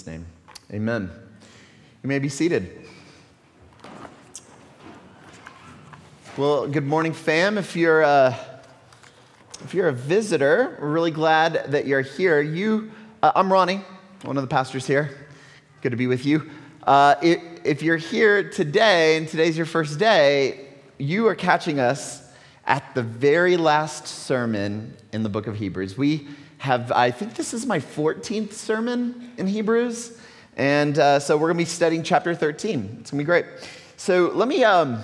Jesus' name, amen. You may be seated. Well, good morning, fam. If you're a, if you're a visitor, we're really glad that you're here. You, uh, I'm Ronnie, one of the pastors here. Good to be with you. Uh, it, if you're here today and today's your first day, you are catching us at the very last sermon in the book of Hebrews. We have, I think this is my 14th sermon in Hebrews. And uh, so we're going to be studying chapter 13. It's going to be great. So let me, um,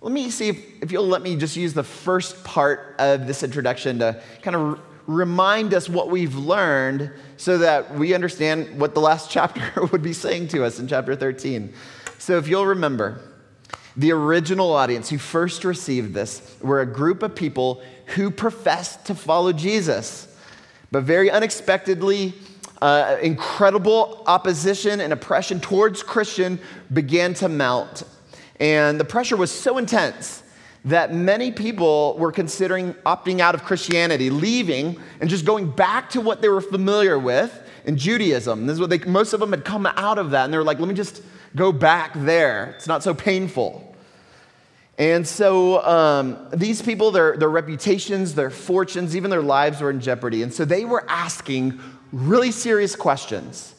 let me see if, if you'll let me just use the first part of this introduction to kind of remind us what we've learned so that we understand what the last chapter would be saying to us in chapter 13. So if you'll remember, the original audience who first received this were a group of people who professed to follow Jesus. But very unexpectedly, uh, incredible opposition and oppression towards Christian began to mount. And the pressure was so intense that many people were considering opting out of Christianity, leaving and just going back to what they were familiar with in Judaism. This is what they, most of them had come out of that, and they were like, let me just go back there. It's not so painful. And so um, these people, their, their reputations, their fortunes, even their lives were in jeopardy. And so they were asking really serious questions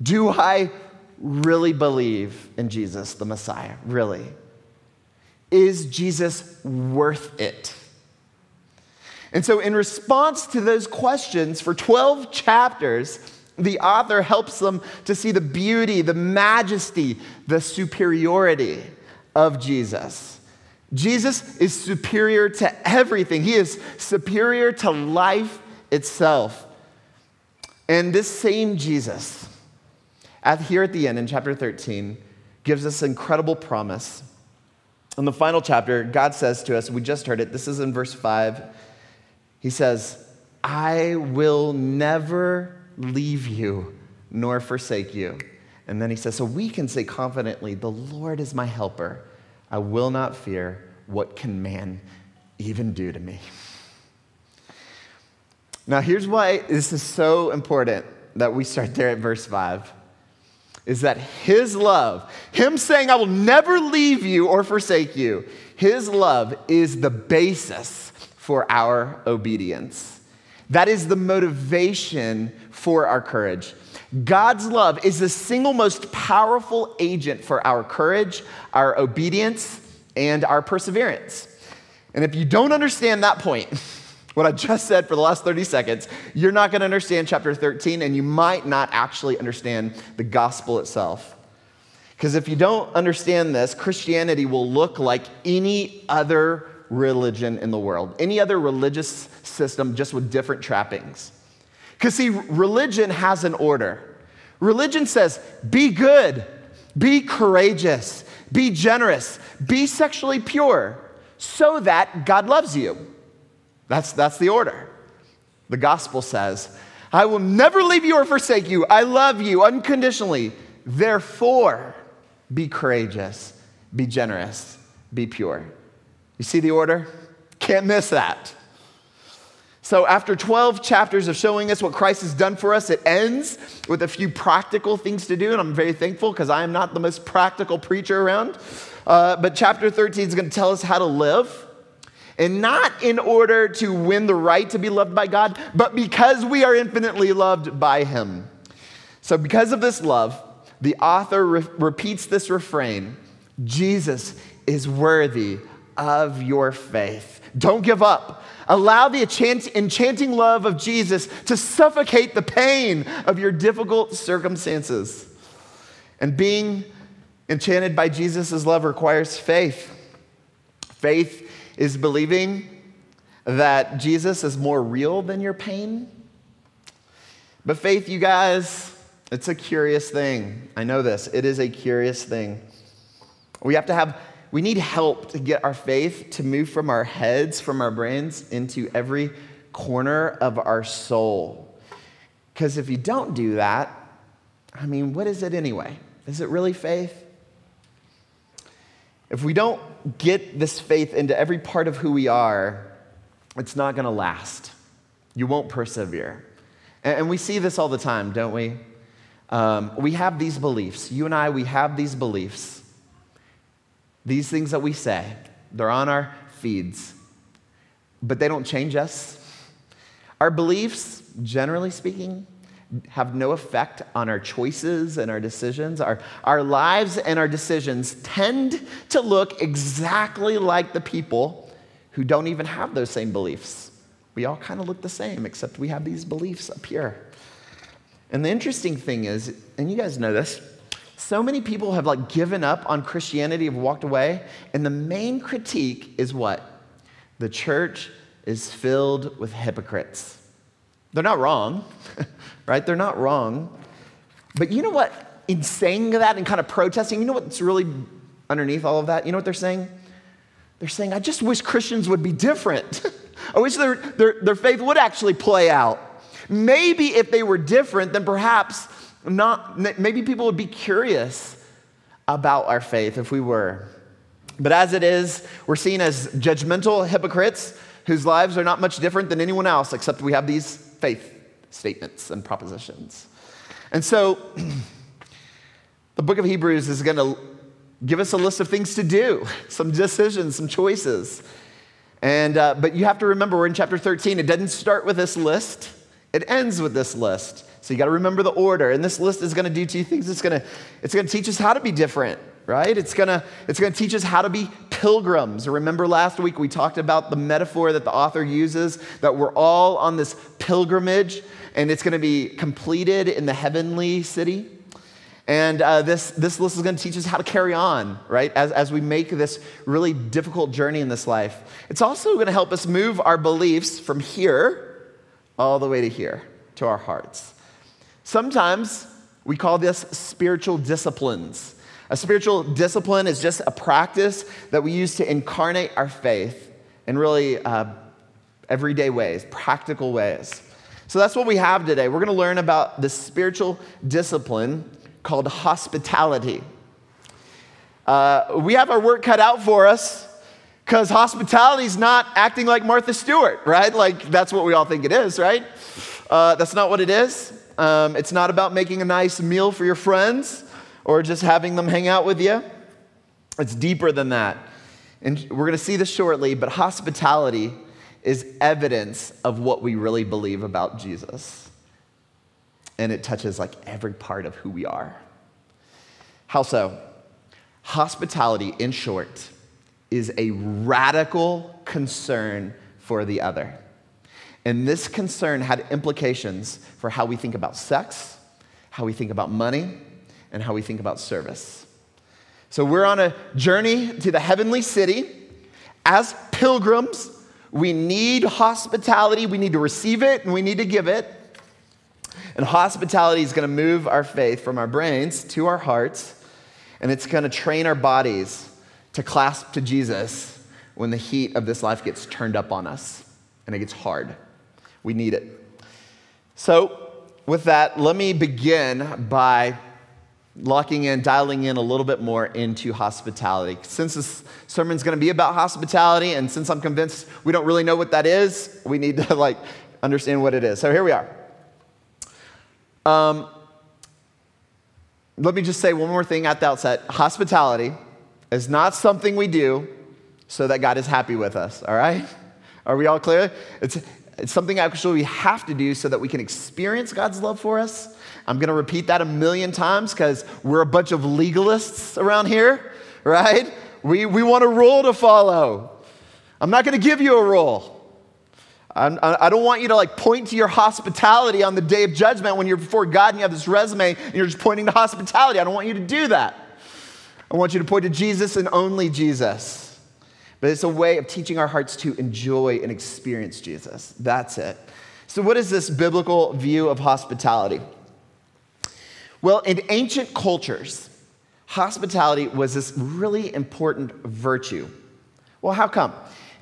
Do I really believe in Jesus, the Messiah? Really? Is Jesus worth it? And so, in response to those questions, for 12 chapters, the author helps them to see the beauty, the majesty, the superiority of Jesus. Jesus is superior to everything, He is superior to life itself. And this same Jesus, at, here at the end in chapter 13, gives us incredible promise. In the final chapter, God says to us, we just heard it, this is in verse 5. He says, I will never leave you nor forsake you. And then he says, So we can say confidently, The Lord is my helper. I will not fear. What can man even do to me? Now, here's why this is so important that we start there at verse 5 is that his love, him saying, I will never leave you or forsake you, his love is the basis for our obedience. That is the motivation for our courage. God's love is the single most powerful agent for our courage, our obedience, and our perseverance. And if you don't understand that point, what I just said for the last 30 seconds, you're not going to understand chapter 13, and you might not actually understand the gospel itself. Because if you don't understand this, Christianity will look like any other religion in the world, any other religious system, just with different trappings. Because, see, religion has an order. Religion says, be good, be courageous, be generous, be sexually pure, so that God loves you. That's, that's the order. The gospel says, I will never leave you or forsake you. I love you unconditionally. Therefore, be courageous, be generous, be pure. You see the order? Can't miss that. So, after 12 chapters of showing us what Christ has done for us, it ends with a few practical things to do. And I'm very thankful because I am not the most practical preacher around. Uh, but chapter 13 is going to tell us how to live. And not in order to win the right to be loved by God, but because we are infinitely loved by Him. So, because of this love, the author re- repeats this refrain Jesus is worthy of your faith. Don't give up. Allow the enchanting love of Jesus to suffocate the pain of your difficult circumstances. And being enchanted by Jesus' love requires faith. Faith is believing that Jesus is more real than your pain. But faith, you guys, it's a curious thing. I know this. It is a curious thing. We have to have we need help to get our faith to move from our heads, from our brains, into every corner of our soul. Because if you don't do that, I mean, what is it anyway? Is it really faith? If we don't get this faith into every part of who we are, it's not going to last. You won't persevere. And we see this all the time, don't we? um, we have these beliefs. You and I, we have these beliefs. These things that we say, they're on our feeds, but they don't change us. Our beliefs, generally speaking, have no effect on our choices and our decisions. Our, our lives and our decisions tend to look exactly like the people who don't even have those same beliefs. We all kind of look the same, except we have these beliefs up here. And the interesting thing is, and you guys know this, so many people have like given up on Christianity, have walked away, and the main critique is what? The church is filled with hypocrites. They're not wrong, right? They're not wrong. But you know what? In saying that and kind of protesting, you know what's really underneath all of that? You know what they're saying? They're saying, I just wish Christians would be different. I wish their, their, their faith would actually play out. Maybe if they were different, then perhaps not, maybe people would be curious about our faith if we were. But as it is, we're seen as judgmental hypocrites whose lives are not much different than anyone else, except we have these faith statements and propositions. And so, the book of Hebrews is going to give us a list of things to do, some decisions, some choices. And, uh, but you have to remember, we're in chapter 13. It doesn't start with this list. It ends with this list. So you got to remember the order. And this list is going to do two things. It's going to, it's going to teach us how to be different, right? It's going to, it's going to teach us how to be pilgrims. Remember last week we talked about the metaphor that the author uses that we're all on this pilgrimage and it's going to be completed in the heavenly city. And uh, this, this list is going to teach us how to carry on, right, as, as we make this really difficult journey in this life. It's also going to help us move our beliefs from here all the way to here, to our hearts. Sometimes we call this spiritual disciplines. A spiritual discipline is just a practice that we use to incarnate our faith in really uh, everyday ways, practical ways. So that's what we have today. We're going to learn about the spiritual discipline called hospitality. Uh, we have our work cut out for us because hospitality is not acting like Martha Stewart, right? Like, that's what we all think it is, right? Uh, that's not what it is. Um, it's not about making a nice meal for your friends or just having them hang out with you. It's deeper than that. And we're going to see this shortly, but hospitality is evidence of what we really believe about Jesus. And it touches like every part of who we are. How so? Hospitality, in short, is a radical concern for the other. And this concern had implications for how we think about sex, how we think about money, and how we think about service. So we're on a journey to the heavenly city. As pilgrims, we need hospitality, we need to receive it, and we need to give it. And hospitality is going to move our faith from our brains to our hearts, and it's going to train our bodies to clasp to Jesus when the heat of this life gets turned up on us and it gets hard. We need it. So, with that, let me begin by locking in, dialing in a little bit more into hospitality. Since this sermon is going to be about hospitality, and since I'm convinced we don't really know what that is, we need to like understand what it is. So here we are. Um, let me just say one more thing at the outset. Hospitality is not something we do so that God is happy with us, all right? Are we all clear? It's, it's something actually we have to do so that we can experience God's love for us. I'm going to repeat that a million times because we're a bunch of legalists around here, right? We, we want a rule to follow. I'm not going to give you a rule. I'm, I don't want you to like point to your hospitality on the day of judgment when you're before God and you have this resume and you're just pointing to hospitality. I don't want you to do that. I want you to point to Jesus and only Jesus. But it's a way of teaching our hearts to enjoy and experience Jesus. That's it. So, what is this biblical view of hospitality? Well, in ancient cultures, hospitality was this really important virtue. Well, how come?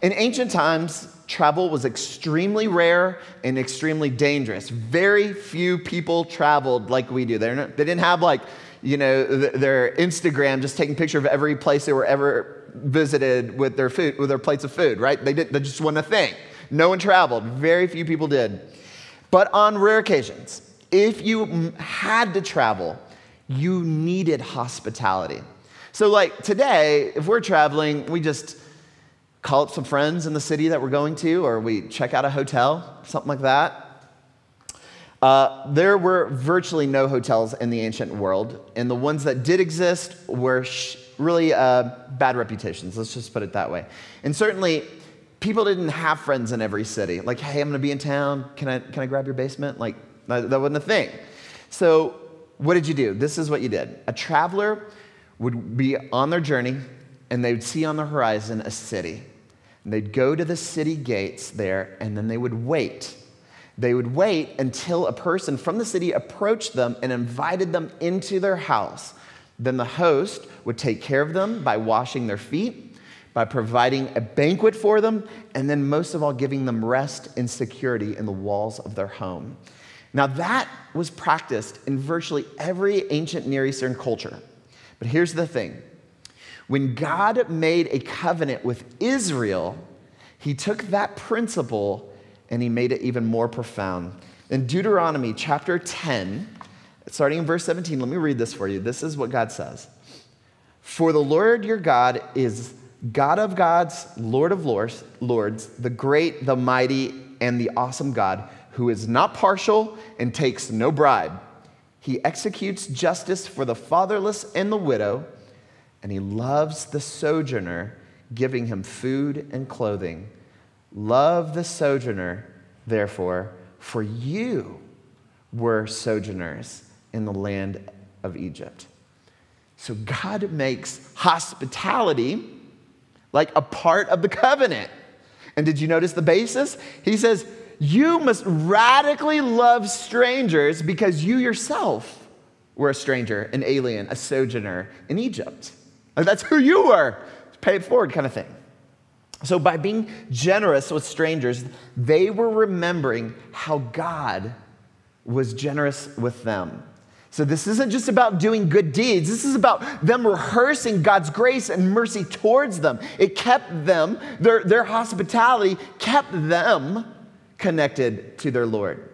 In ancient times, travel was extremely rare and extremely dangerous. Very few people traveled like we do. They didn't have like you know, their Instagram just taking picture of every place they were ever visited with their food, with their plates of food, right? They, did, they just wasn't a thing. No one traveled. Very few people did. But on rare occasions, if you had to travel, you needed hospitality. So, like today, if we're traveling, we just call up some friends in the city that we're going to, or we check out a hotel, something like that. Uh, there were virtually no hotels in the ancient world, and the ones that did exist were sh- really uh, bad reputations, let's just put it that way. And certainly, people didn't have friends in every city. Like, hey, I'm gonna be in town, can I, can I grab your basement? Like, that, that wasn't a thing. So, what did you do? This is what you did. A traveler would be on their journey, and they would see on the horizon a city. And they'd go to the city gates there, and then they would wait they would wait until a person from the city approached them and invited them into their house. Then the host would take care of them by washing their feet, by providing a banquet for them, and then most of all, giving them rest and security in the walls of their home. Now, that was practiced in virtually every ancient Near Eastern culture. But here's the thing when God made a covenant with Israel, he took that principle and he made it even more profound. In Deuteronomy chapter 10, starting in verse 17, let me read this for you. This is what God says For the Lord your God is God of gods, Lord of lords, lords, the great, the mighty, and the awesome God, who is not partial and takes no bribe. He executes justice for the fatherless and the widow, and he loves the sojourner, giving him food and clothing. Love the sojourner, therefore, for you were sojourners in the land of Egypt. So God makes hospitality like a part of the covenant. And did you notice the basis? He says, You must radically love strangers because you yourself were a stranger, an alien, a sojourner in Egypt. Like that's who you were. Pay it forward kind of thing. So, by being generous with strangers, they were remembering how God was generous with them. So, this isn't just about doing good deeds. This is about them rehearsing God's grace and mercy towards them. It kept them, their, their hospitality kept them connected to their Lord.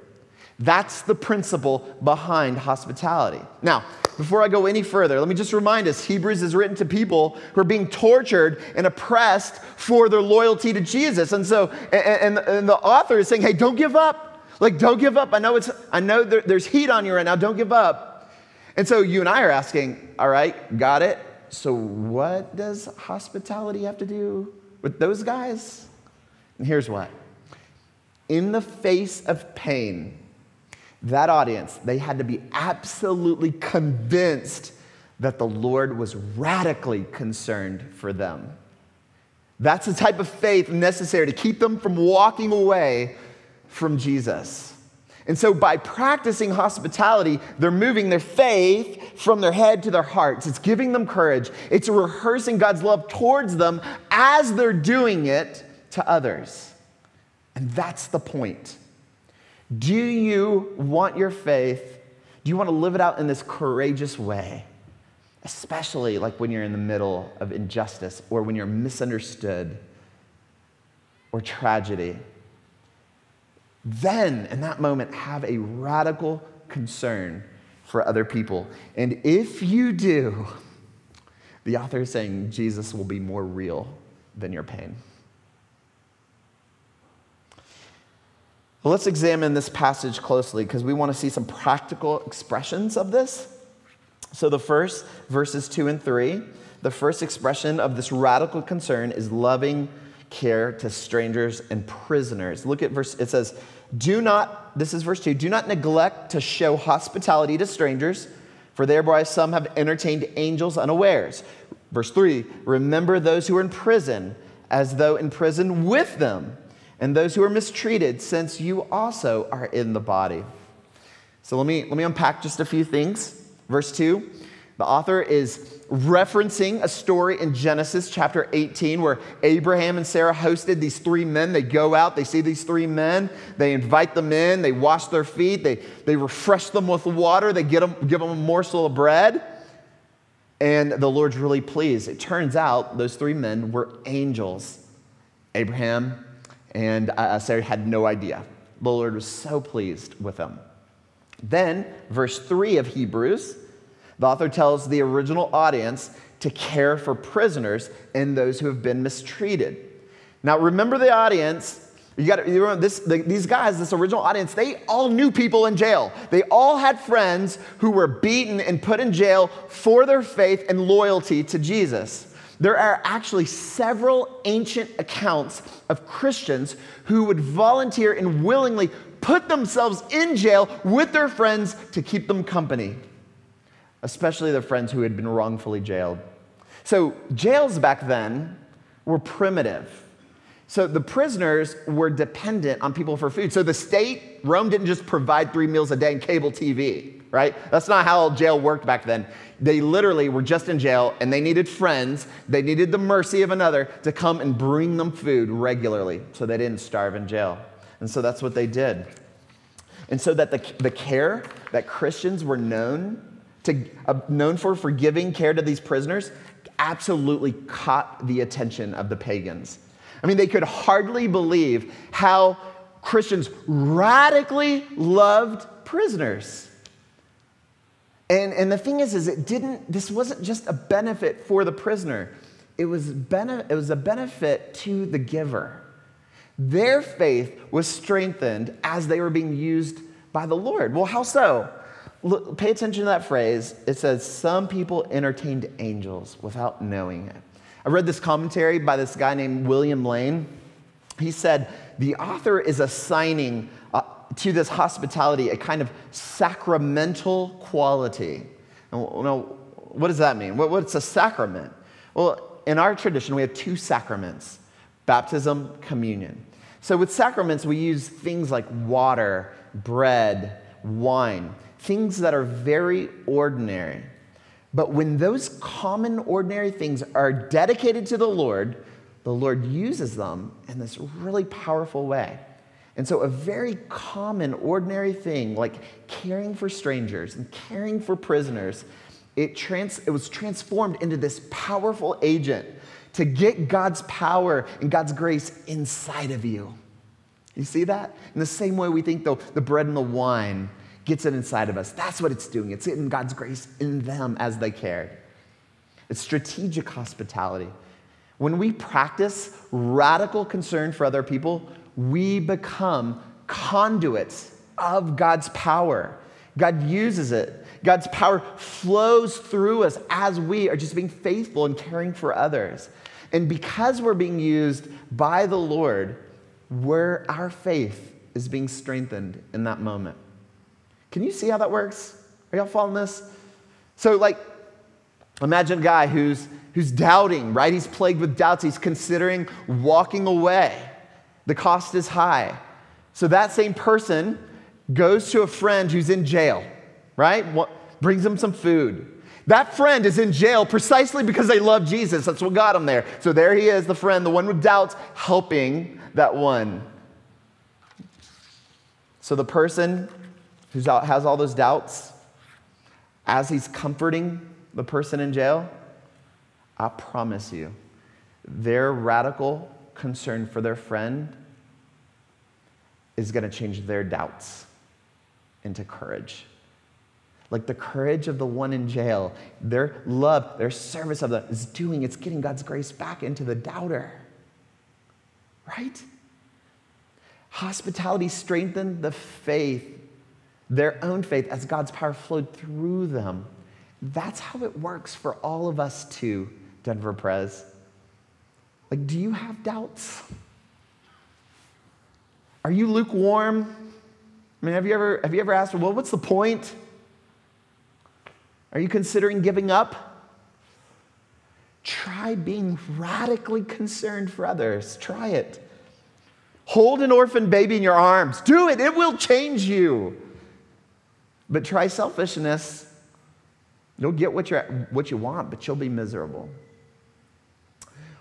That's the principle behind hospitality. Now, before I go any further, let me just remind us Hebrews is written to people who are being tortured and oppressed for their loyalty to Jesus. And so, and, and, and the author is saying, hey, don't give up. Like, don't give up. I know, it's, I know there, there's heat on you right now. Don't give up. And so you and I are asking, all right, got it. So, what does hospitality have to do with those guys? And here's what in the face of pain, that audience, they had to be absolutely convinced that the Lord was radically concerned for them. That's the type of faith necessary to keep them from walking away from Jesus. And so, by practicing hospitality, they're moving their faith from their head to their hearts. It's giving them courage, it's rehearsing God's love towards them as they're doing it to others. And that's the point. Do you want your faith? Do you want to live it out in this courageous way? Especially like when you're in the middle of injustice or when you're misunderstood or tragedy. Then, in that moment, have a radical concern for other people. And if you do, the author is saying Jesus will be more real than your pain. Let's examine this passage closely because we want to see some practical expressions of this. So, the first, verses two and three, the first expression of this radical concern is loving care to strangers and prisoners. Look at verse, it says, Do not, this is verse two, do not neglect to show hospitality to strangers, for thereby some have entertained angels unawares. Verse three, remember those who are in prison as though in prison with them and those who are mistreated, since you also are in the body. So let me, let me unpack just a few things. Verse 2, the author is referencing a story in Genesis chapter 18 where Abraham and Sarah hosted these three men. They go out, they see these three men, they invite them in, they wash their feet, they, they refresh them with water, they get them, give them a morsel of bread. And the Lord's really pleased. It turns out those three men were angels Abraham, and uh, Sarah had no idea. The Lord was so pleased with them. Then, verse 3 of Hebrews, the author tells the original audience to care for prisoners and those who have been mistreated. Now, remember the audience. You got to remember this, the, these guys, this original audience, they all knew people in jail. They all had friends who were beaten and put in jail for their faith and loyalty to Jesus. There are actually several ancient accounts of Christians who would volunteer and willingly put themselves in jail with their friends to keep them company, especially their friends who had been wrongfully jailed. So, jails back then were primitive. So, the prisoners were dependent on people for food. So, the state, Rome didn't just provide three meals a day and cable TV, right? That's not how jail worked back then. They literally were just in jail and they needed friends, they needed the mercy of another to come and bring them food regularly so they didn't starve in jail. And so that's what they did. And so that the, the care that Christians were known, to, uh, known for, for giving care to these prisoners, absolutely caught the attention of the pagans. I mean, they could hardly believe how Christians radically loved prisoners. And, and the thing is, is it didn't, this wasn't just a benefit for the prisoner. It was, bene, it was a benefit to the giver. Their faith was strengthened as they were being used by the Lord. Well, how so? Look, pay attention to that phrase. It says, Some people entertained angels without knowing it. I read this commentary by this guy named William Lane. He said, The author is assigning uh, to this hospitality a kind of sacramental quality. You what does that mean? What, what's a sacrament? Well, in our tradition, we have two sacraments baptism, communion. So, with sacraments, we use things like water, bread, wine, things that are very ordinary. But when those common, ordinary things are dedicated to the Lord, the Lord uses them in this really powerful way. And so, a very common, ordinary thing like caring for strangers and caring for prisoners, it, trans- it was transformed into this powerful agent to get God's power and God's grace inside of you. You see that? In the same way we think the, the bread and the wine gets it inside of us. That's what it's doing. It's getting God's grace in them as they cared. It's strategic hospitality. When we practice radical concern for other people, we become conduits of God's power. God uses it. God's power flows through us as we are just being faithful and caring for others. And because we're being used by the Lord, where our faith is being strengthened in that moment. Can you see how that works? Are y'all following this? So, like, imagine a guy who's, who's doubting, right? He's plagued with doubts. He's considering walking away. The cost is high. So, that same person goes to a friend who's in jail, right? What, brings him some food. That friend is in jail precisely because they love Jesus. That's what got him there. So there he is, the friend, the one with doubts, helping that one. So the person who has all those doubts, as he's comforting the person in jail, I promise you, their radical concern for their friend is going to change their doubts into courage. Like the courage of the one in jail, their love, their service of them is doing, it's getting God's grace back into the doubter right? Hospitality strengthened the faith, their own faith, as God's power flowed through them. That's how it works for all of us too, Denver Pres. Like, do you have doubts? Are you lukewarm? I mean, have you ever, have you ever asked, well, what's the point? Are you considering giving up? Try being radically concerned for others. Try it. Hold an orphan baby in your arms. Do it, it will change you. But try selfishness. You'll get what, you what you want, but you'll be miserable.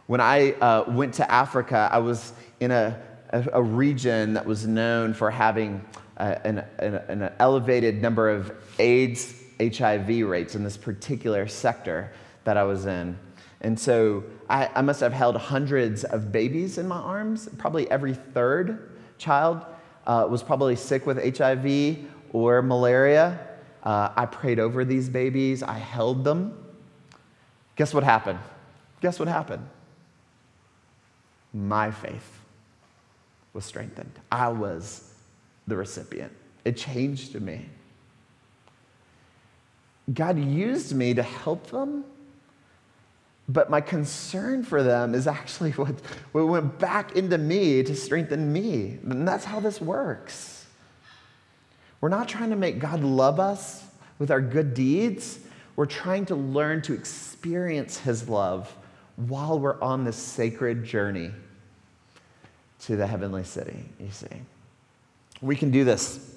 When I uh, went to Africa, I was in a, a, a region that was known for having uh, an, an, an elevated number of AIDS, HIV rates in this particular sector that I was in. And so I, I, must have held hundreds of babies in my arms. Probably every third child uh, was probably sick with HIV or malaria. Uh, I prayed over these babies, I held them. Guess what happened? Guess what happened? My faith was strengthened. I was the recipient. It changed me. God used me to help them, but my concern for them is actually what, what went back into me to strengthen me. And that's how this works. We're not trying to make God love us with our good deeds. We're trying to learn to experience His love while we're on this sacred journey to the heavenly city, you see. We can do this.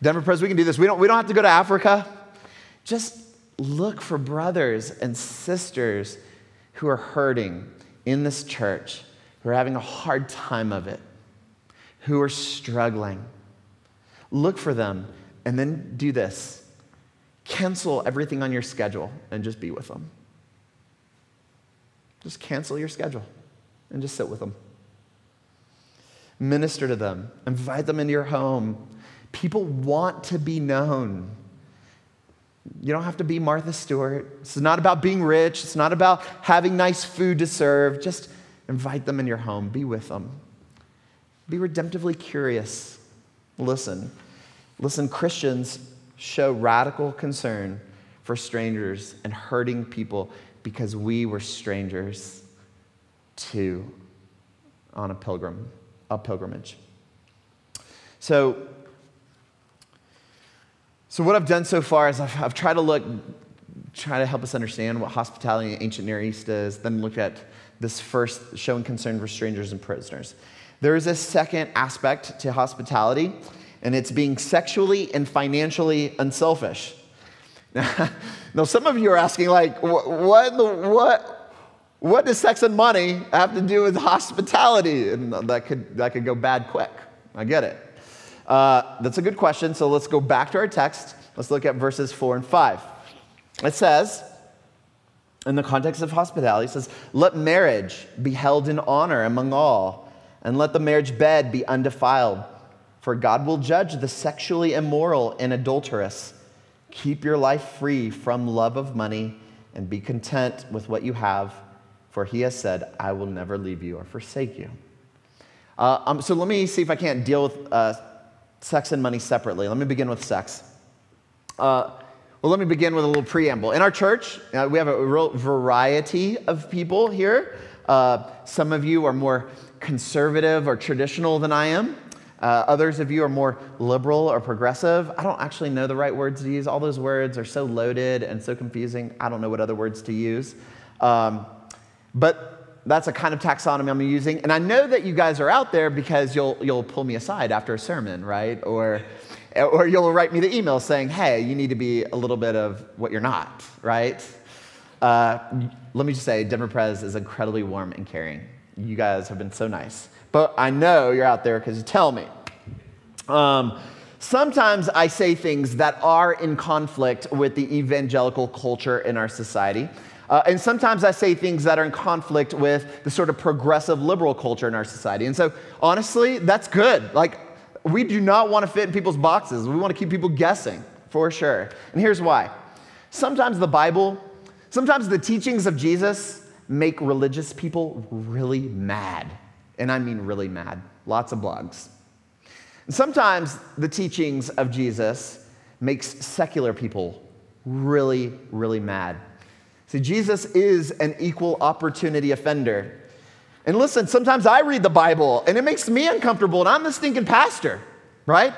Denver Pres, we can do this. We don't, we don't have to go to Africa. Just look for brothers and sisters who are hurting in this church, who are having a hard time of it, who are struggling. Look for them and then do this cancel everything on your schedule and just be with them. Just cancel your schedule and just sit with them. Minister to them, invite them into your home. People want to be known. You don't have to be Martha Stewart. This is not about being rich. It's not about having nice food to serve. Just invite them in your home. Be with them. Be redemptively curious. Listen. Listen, Christians show radical concern for strangers and hurting people because we were strangers too on a pilgrim, a pilgrimage. So so, what I've done so far is I've, I've tried to look, try to help us understand what hospitality in ancient Near East is, then looked at this first showing concern for strangers and prisoners. There is a second aspect to hospitality, and it's being sexually and financially unselfish. Now, some of you are asking, like, what, what, what does sex and money have to do with hospitality? And that could, that could go bad quick. I get it. Uh, that's a good question. So let's go back to our text. Let's look at verses four and five. It says, in the context of hospitality, it says, Let marriage be held in honor among all, and let the marriage bed be undefiled. For God will judge the sexually immoral and adulterous. Keep your life free from love of money and be content with what you have, for he has said, I will never leave you or forsake you. Uh, um, so let me see if I can't deal with uh, sex and money separately. Let me begin with sex. Uh, well, let me begin with a little preamble. In our church, uh, we have a real variety of people here. Uh, some of you are more conservative or traditional than I am. Uh, others of you are more liberal or progressive. I don't actually know the right words to use. All those words are so loaded and so confusing. I don't know what other words to use. Um, but that's a kind of taxonomy I'm using. And I know that you guys are out there because you'll, you'll pull me aside after a sermon, right? Or, or you'll write me the email saying, hey, you need to be a little bit of what you're not, right? Uh, let me just say, Denver Pres is incredibly warm and caring. You guys have been so nice. But I know you're out there because you tell me. Um, sometimes I say things that are in conflict with the evangelical culture in our society. Uh, and sometimes I say things that are in conflict with the sort of progressive liberal culture in our society. And so, honestly, that's good. Like, we do not want to fit in people's boxes. We want to keep people guessing, for sure. And here's why. Sometimes the Bible, sometimes the teachings of Jesus make religious people really mad. And I mean really mad. Lots of blogs. Sometimes the teachings of Jesus makes secular people really, really mad. See, Jesus is an equal opportunity offender. And listen, sometimes I read the Bible and it makes me uncomfortable, and I'm the stinking pastor, right?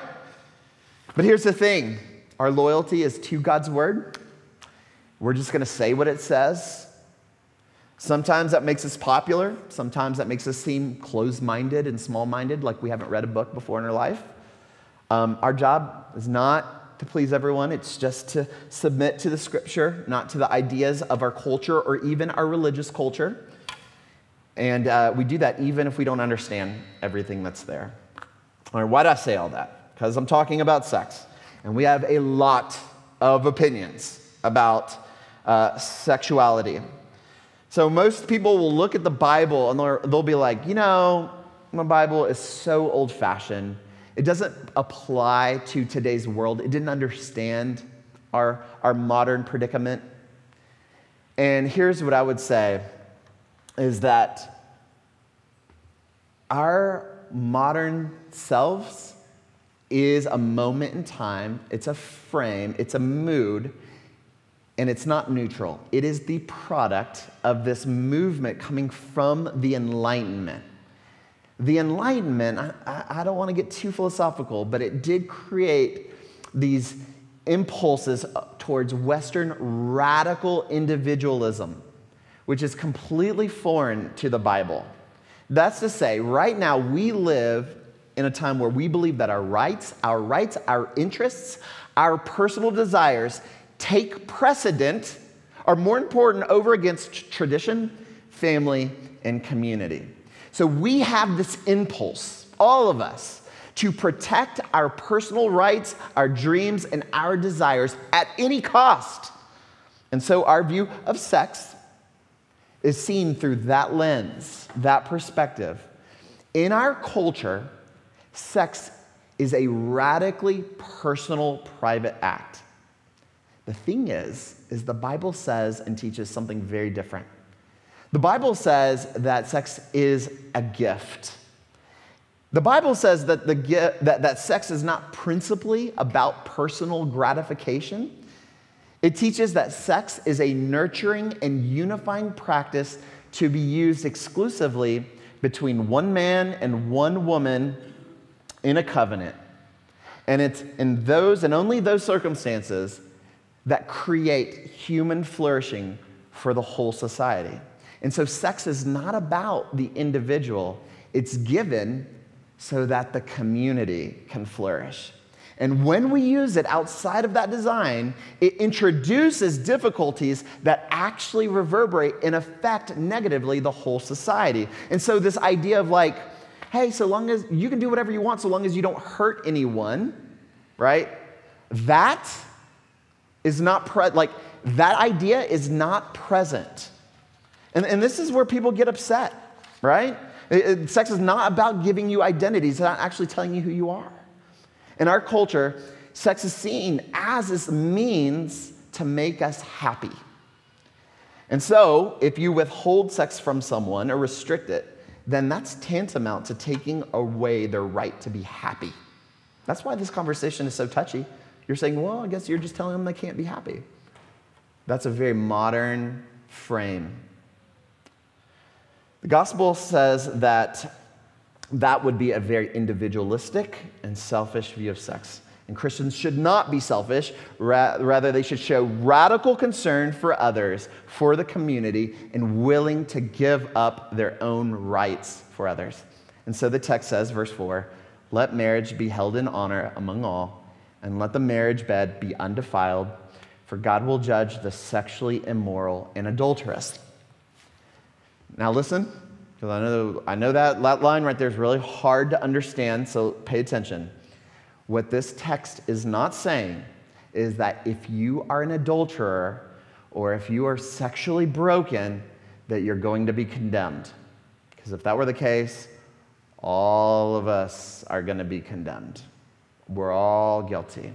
But here's the thing our loyalty is to God's word. We're just going to say what it says. Sometimes that makes us popular. Sometimes that makes us seem closed minded and small minded, like we haven't read a book before in our life. Um, our job is not to please everyone. It's just to submit to the scripture, not to the ideas of our culture or even our religious culture. And uh, we do that even if we don't understand everything that's there. All right, why do I say all that? Because I'm talking about sex. And we have a lot of opinions about uh, sexuality. So most people will look at the Bible and they'll be like, you know, my Bible is so old fashioned It doesn't apply to today's world. It didn't understand our, our modern predicament. And here's what I would say is that our modern selves is a moment in time, it's a frame, it's a mood, and it's not neutral. It is the product of this movement coming from the Enlightenment. The Enlightenment, I, I don't want to get too philosophical, but it did create these impulses uh, towards Western radical individualism, which is completely foreign to the Bible. That's to say, right now we live in a time where we believe that our rights, our rights, our interests, our personal desires take precedent, are more important over against tradition, family, and community. So we have this impulse, all of us, to protect our personal rights, our dreams, and our desires at any cost. And so our view of sex is seen through that lens, that perspective. In our culture, sex is a radically personal, private act. The thing is, is the Bible says and teaches something very different. The Bible says that sex is a gift. The Bible says that, the, that, that sex is not principally about personal gratification. It teaches that sex is a nurturing and unifying practice to be used exclusively between one man and one woman in a covenant. And it's in those and only those circumstances that create human flourishing for the whole society. And so, sex is not about the individual, it's given so that the community can flourish. And when we use it outside of that design, it introduces difficulties that actually reverberate and affect negatively the whole society. And so, this idea of like, hey, so long as you can do whatever you want, so long as you don't hurt anyone, right? That is not like that idea is not present. And, and this is where people get upset, right? It, it, sex is not about giving you identity, it's not actually telling you who you are. In our culture, sex is seen as this means to make us happy. And so, if you withhold sex from someone or restrict it, then that's tantamount to taking away their right to be happy. That's why this conversation is so touchy. You're saying, well, I guess you're just telling them they can't be happy. That's a very modern frame. The gospel says that that would be a very individualistic and selfish view of sex. And Christians should not be selfish. Rather, they should show radical concern for others, for the community, and willing to give up their own rights for others. And so the text says, verse 4 let marriage be held in honor among all and let the marriage bed be undefiled, for God will judge the sexually immoral and adulterous. Now, listen, because I know, I know that, that line right there is really hard to understand, so pay attention. What this text is not saying is that if you are an adulterer or if you are sexually broken, that you're going to be condemned. Because if that were the case, all of us are going to be condemned. We're all guilty.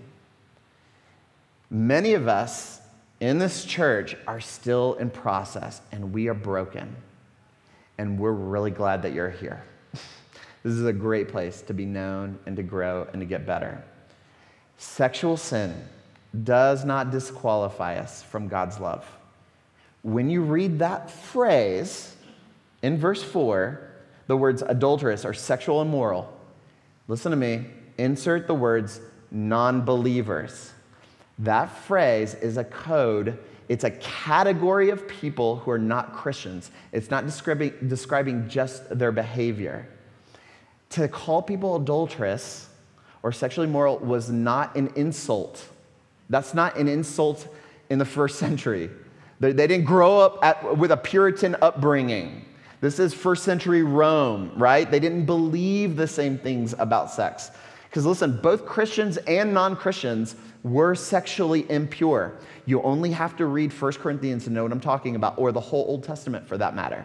Many of us in this church are still in process and we are broken. And we're really glad that you're here. this is a great place to be known and to grow and to get better. Sexual sin does not disqualify us from God's love. When you read that phrase in verse 4, the words adulterous or sexual immoral, listen to me, insert the words non believers. That phrase is a code, it's a category of people who are not Christians. It's not describing, describing just their behavior. To call people adulterous or sexually immoral was not an insult. That's not an insult in the first century. They, they didn't grow up at, with a Puritan upbringing. This is first century Rome, right? They didn't believe the same things about sex. Because listen, both Christians and non Christians were sexually impure. You only have to read 1 Corinthians to know what I'm talking about, or the whole Old Testament for that matter.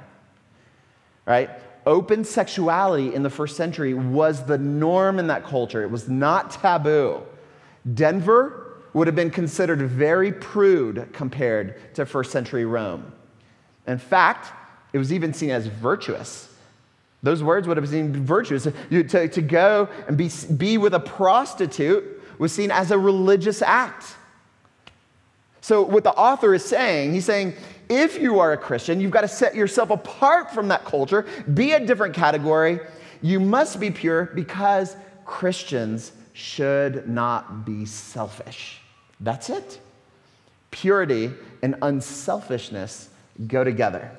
Right? open sexuality in the first century was the norm in that culture. It was not taboo. Denver would have been considered very prude compared to first century Rome. In fact, it was even seen as virtuous. Those words would have been virtuous. To, to go and be, be with a prostitute was seen as a religious act. So, what the author is saying, he's saying, if you are a Christian, you've got to set yourself apart from that culture, be a different category. You must be pure because Christians should not be selfish. That's it. Purity and unselfishness go together.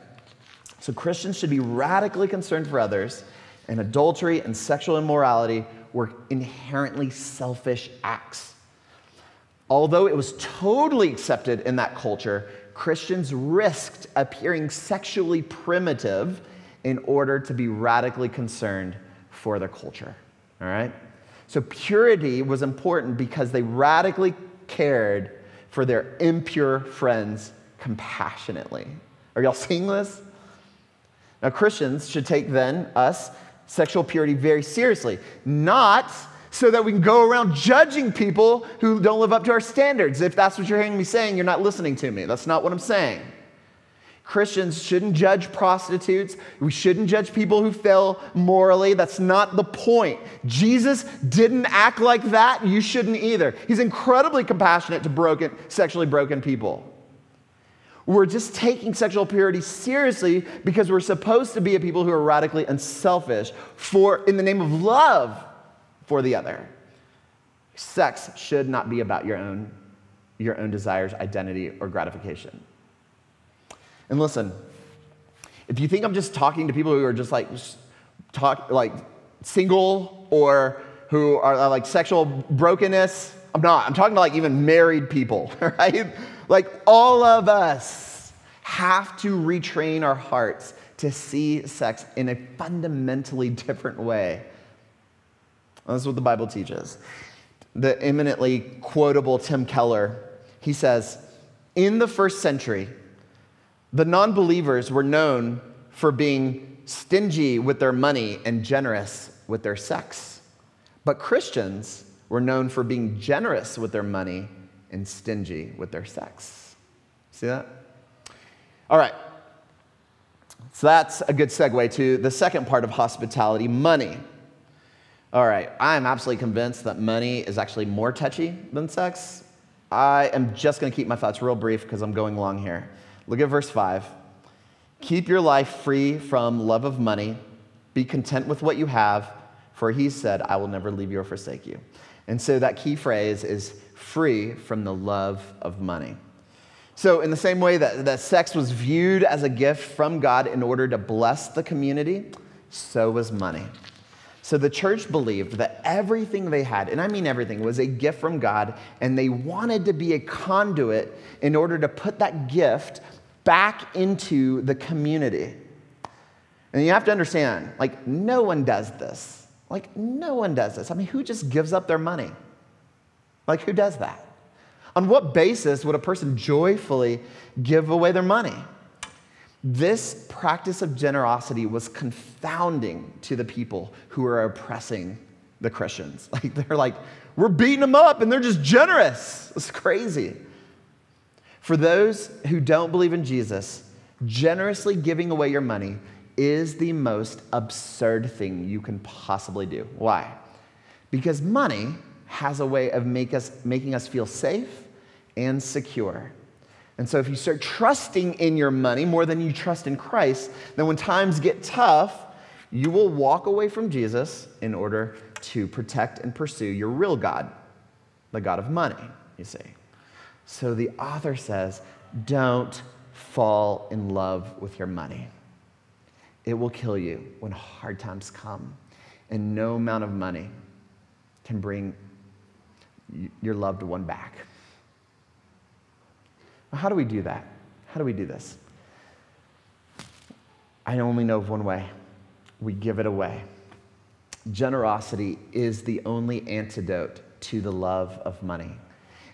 So Christians should be radically concerned for others, and adultery and sexual immorality were inherently selfish acts. Although it was totally accepted in that culture, Christians risked appearing sexually primitive in order to be radically concerned for their culture. All right? So purity was important because they radically cared for their impure friends compassionately. Are y'all seeing this? Now, Christians should take then us, sexual purity, very seriously, not so that we can go around judging people who don't live up to our standards. If that's what you're hearing me saying, you're not listening to me. That's not what I'm saying. Christians shouldn't judge prostitutes. We shouldn't judge people who fail morally. That's not the point. Jesus didn't act like that. You shouldn't either. He's incredibly compassionate to broken, sexually broken people. We're just taking sexual purity seriously because we're supposed to be a people who are radically unselfish for in the name of love for the other. Sex should not be about your own, your own desires, identity, or gratification. And listen, if you think I'm just talking to people who are just like talk like single or who are like sexual brokenness, I'm not. I'm talking to like even married people, right? Like all of us have to retrain our hearts to see sex in a fundamentally different way that's what the Bible teaches. The eminently quotable Tim Keller, he says, in the first century, the non believers were known for being stingy with their money and generous with their sex. But Christians were known for being generous with their money and stingy with their sex. See that? All right. So that's a good segue to the second part of hospitality money. All right, I am absolutely convinced that money is actually more touchy than sex. I am just going to keep my thoughts real brief because I'm going long here. Look at verse 5. Keep your life free from love of money. Be content with what you have, for he said, I will never leave you or forsake you. And so that key phrase is free from the love of money. So, in the same way that, that sex was viewed as a gift from God in order to bless the community, so was money. So the church believed that everything they had, and I mean everything, was a gift from God, and they wanted to be a conduit in order to put that gift back into the community. And you have to understand, like, no one does this. Like, no one does this. I mean, who just gives up their money? Like, who does that? On what basis would a person joyfully give away their money? This practice of generosity was confounding to the people who were oppressing the Christians. Like they're like, we're beating them up and they're just generous. It's crazy. For those who don't believe in Jesus, generously giving away your money is the most absurd thing you can possibly do. Why? Because money has a way of make us, making us feel safe and secure. And so, if you start trusting in your money more than you trust in Christ, then when times get tough, you will walk away from Jesus in order to protect and pursue your real God, the God of money, you see. So, the author says, don't fall in love with your money. It will kill you when hard times come, and no amount of money can bring your loved one back. How do we do that? How do we do this? I only know of one way we give it away. Generosity is the only antidote to the love of money.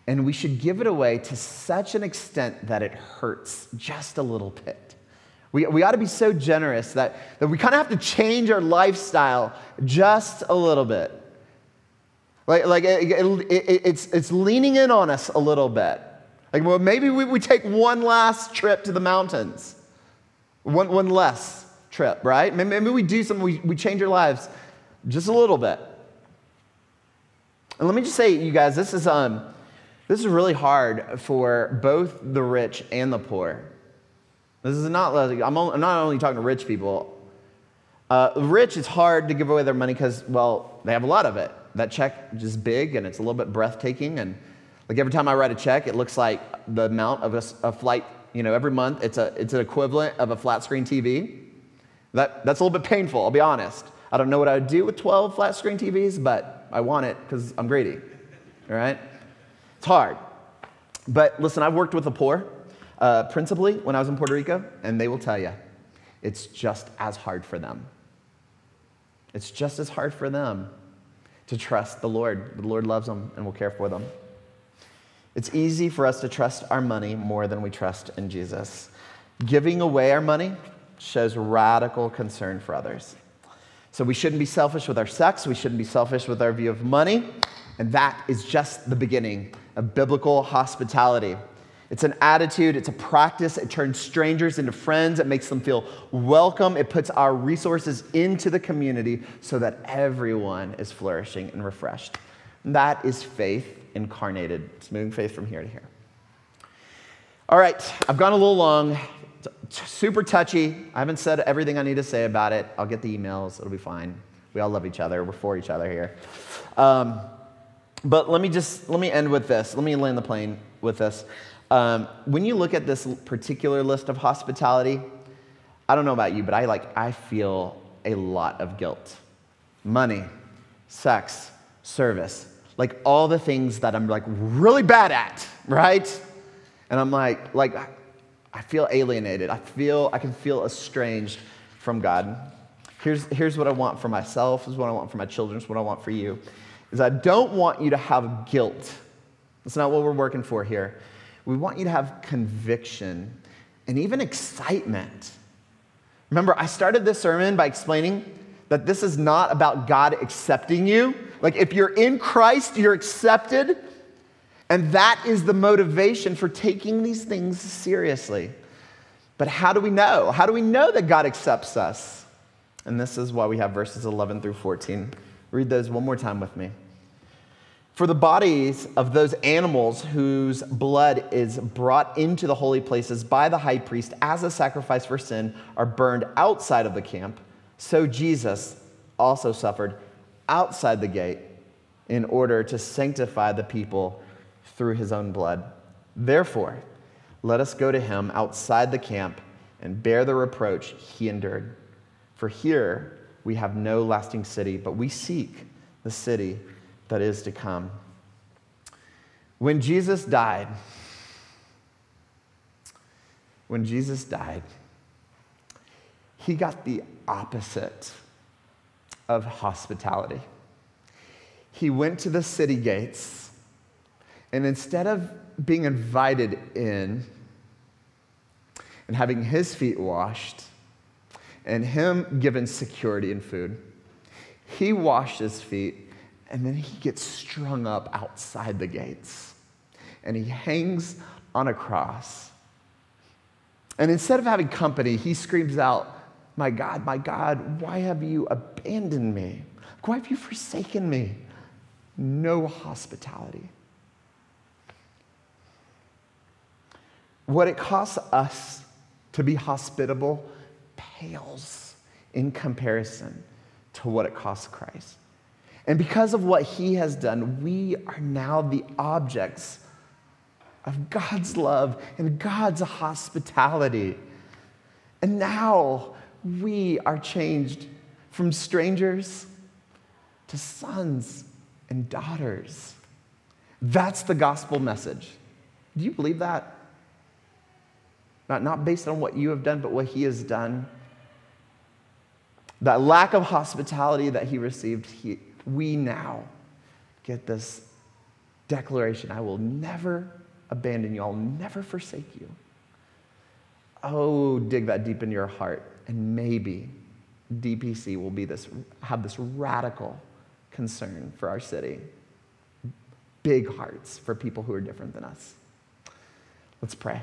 And we should give it away to such an extent that it hurts just a little bit. We, we ought to be so generous that, that we kind of have to change our lifestyle just a little bit. Like, like it, it, it, it's, it's leaning in on us a little bit. Like, well, maybe we, we take one last trip to the mountains, one, one less trip, right? Maybe, maybe we do something, we, we change our lives just a little bit. And let me just say, you guys, this is, um, this is really hard for both the rich and the poor. This is not I'm, only, I'm not only talking to rich people. Uh, rich, it's hard to give away their money because, well, they have a lot of it. That check is big and it's a little bit breathtaking. And like every time I write a check, it looks like the amount of a, a flight, you know, every month, it's, a, it's an equivalent of a flat screen TV. That, that's a little bit painful, I'll be honest. I don't know what I would do with 12 flat screen TVs, but I want it because I'm greedy. All right? It's hard. But listen, I've worked with the poor uh, principally when I was in Puerto Rico, and they will tell you it's just as hard for them. It's just as hard for them to trust the Lord. The Lord loves them and will care for them. It's easy for us to trust our money more than we trust in Jesus. Giving away our money shows radical concern for others. So we shouldn't be selfish with our sex, we shouldn't be selfish with our view of money, and that is just the beginning of biblical hospitality. It's an attitude, it's a practice. It turns strangers into friends, it makes them feel welcome. It puts our resources into the community so that everyone is flourishing and refreshed. And that is faith incarnated. It's moving faith from here to here. All right, I've gone a little long. It's super touchy. I haven't said everything I need to say about it. I'll get the emails, it'll be fine. We all love each other, we're for each other here. Um, but let me just let me end with this. Let me land the plane with this. Um, when you look at this particular list of hospitality, I don't know about you, but I like I feel a lot of guilt. Money, sex, service, like all the things that I'm like really bad at, right? And I'm like, like I feel alienated. I feel I can feel estranged from God. Here's, here's what I want for myself, is what I want for my children, is what I want for you. Is I don't want you to have guilt. That's not what we're working for here. We want you to have conviction and even excitement. Remember, I started this sermon by explaining that this is not about God accepting you. Like, if you're in Christ, you're accepted. And that is the motivation for taking these things seriously. But how do we know? How do we know that God accepts us? And this is why we have verses 11 through 14. Read those one more time with me. For the bodies of those animals whose blood is brought into the holy places by the high priest as a sacrifice for sin are burned outside of the camp, so Jesus also suffered outside the gate in order to sanctify the people through his own blood. Therefore, let us go to him outside the camp and bear the reproach he endured. For here we have no lasting city, but we seek the city that is to come. When Jesus died, when Jesus died, he got the opposite of hospitality. He went to the city gates, and instead of being invited in and having his feet washed and him given security and food, he washed his feet and then he gets strung up outside the gates and he hangs on a cross. And instead of having company, he screams out, My God, my God, why have you abandoned me? Why have you forsaken me? No hospitality. What it costs us to be hospitable pales in comparison to what it costs Christ. And because of what he has done, we are now the objects of God's love and God's hospitality. And now we are changed from strangers to sons and daughters. That's the gospel message. Do you believe that? Not, not based on what you have done, but what he has done. That lack of hospitality that he received, he, we now get this declaration I will never abandon you, I'll never forsake you. oh, dig that deep into your heart. And maybe DPC will be this, have this radical concern for our city. Big hearts for people who are different than us. Let's pray.